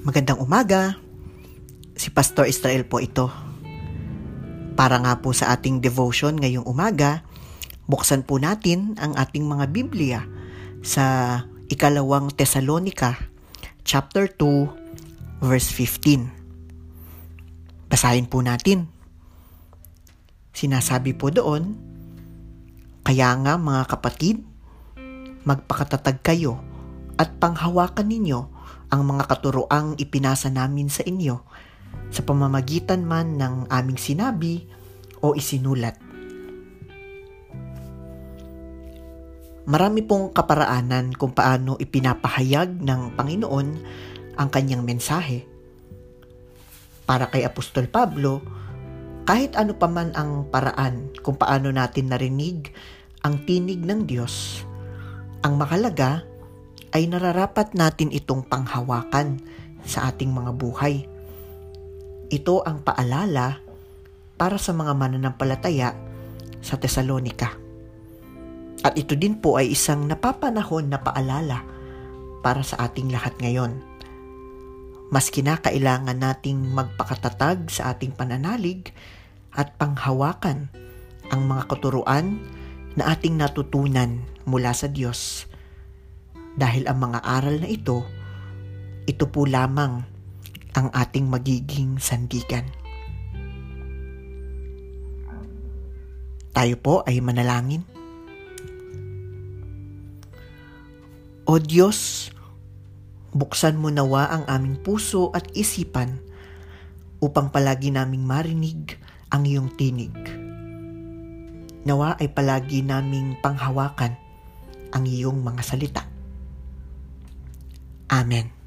Magandang umaga. Si Pastor Israel po ito. Para nga po sa ating devotion ngayong umaga, buksan po natin ang ating mga Biblia sa ikalawang Tesalonika, chapter 2, verse 15. Basahin po natin. Sinasabi po doon, Kaya nga mga kapatid, magpakatatag kayo at panghawakan ninyo ang mga katuroang ipinasa namin sa inyo sa pamamagitan man ng aming sinabi o isinulat. Marami pong kaparaanan kung paano ipinapahayag ng Panginoon ang kanyang mensahe. Para kay Apostol Pablo, kahit ano pa man ang paraan kung paano natin narinig ang tinig ng Diyos, ang makalaga ay nararapat natin itong panghawakan sa ating mga buhay. Ito ang paalala para sa mga mananampalataya sa Tesalonika. At ito din po ay isang napapanahon na paalala para sa ating lahat ngayon. Mas kinakailangan nating magpakatatag sa ating pananalig at panghawakan ang mga katuruan na ating natutunan mula sa Diyos dahil ang mga aral na ito, ito po lamang ang ating magiging sandigan. Tayo po ay manalangin. O Diyos, buksan mo nawa ang aming puso at isipan upang palagi naming marinig ang iyong tinig. Nawa ay palagi naming panghawakan ang iyong mga salita. Amin.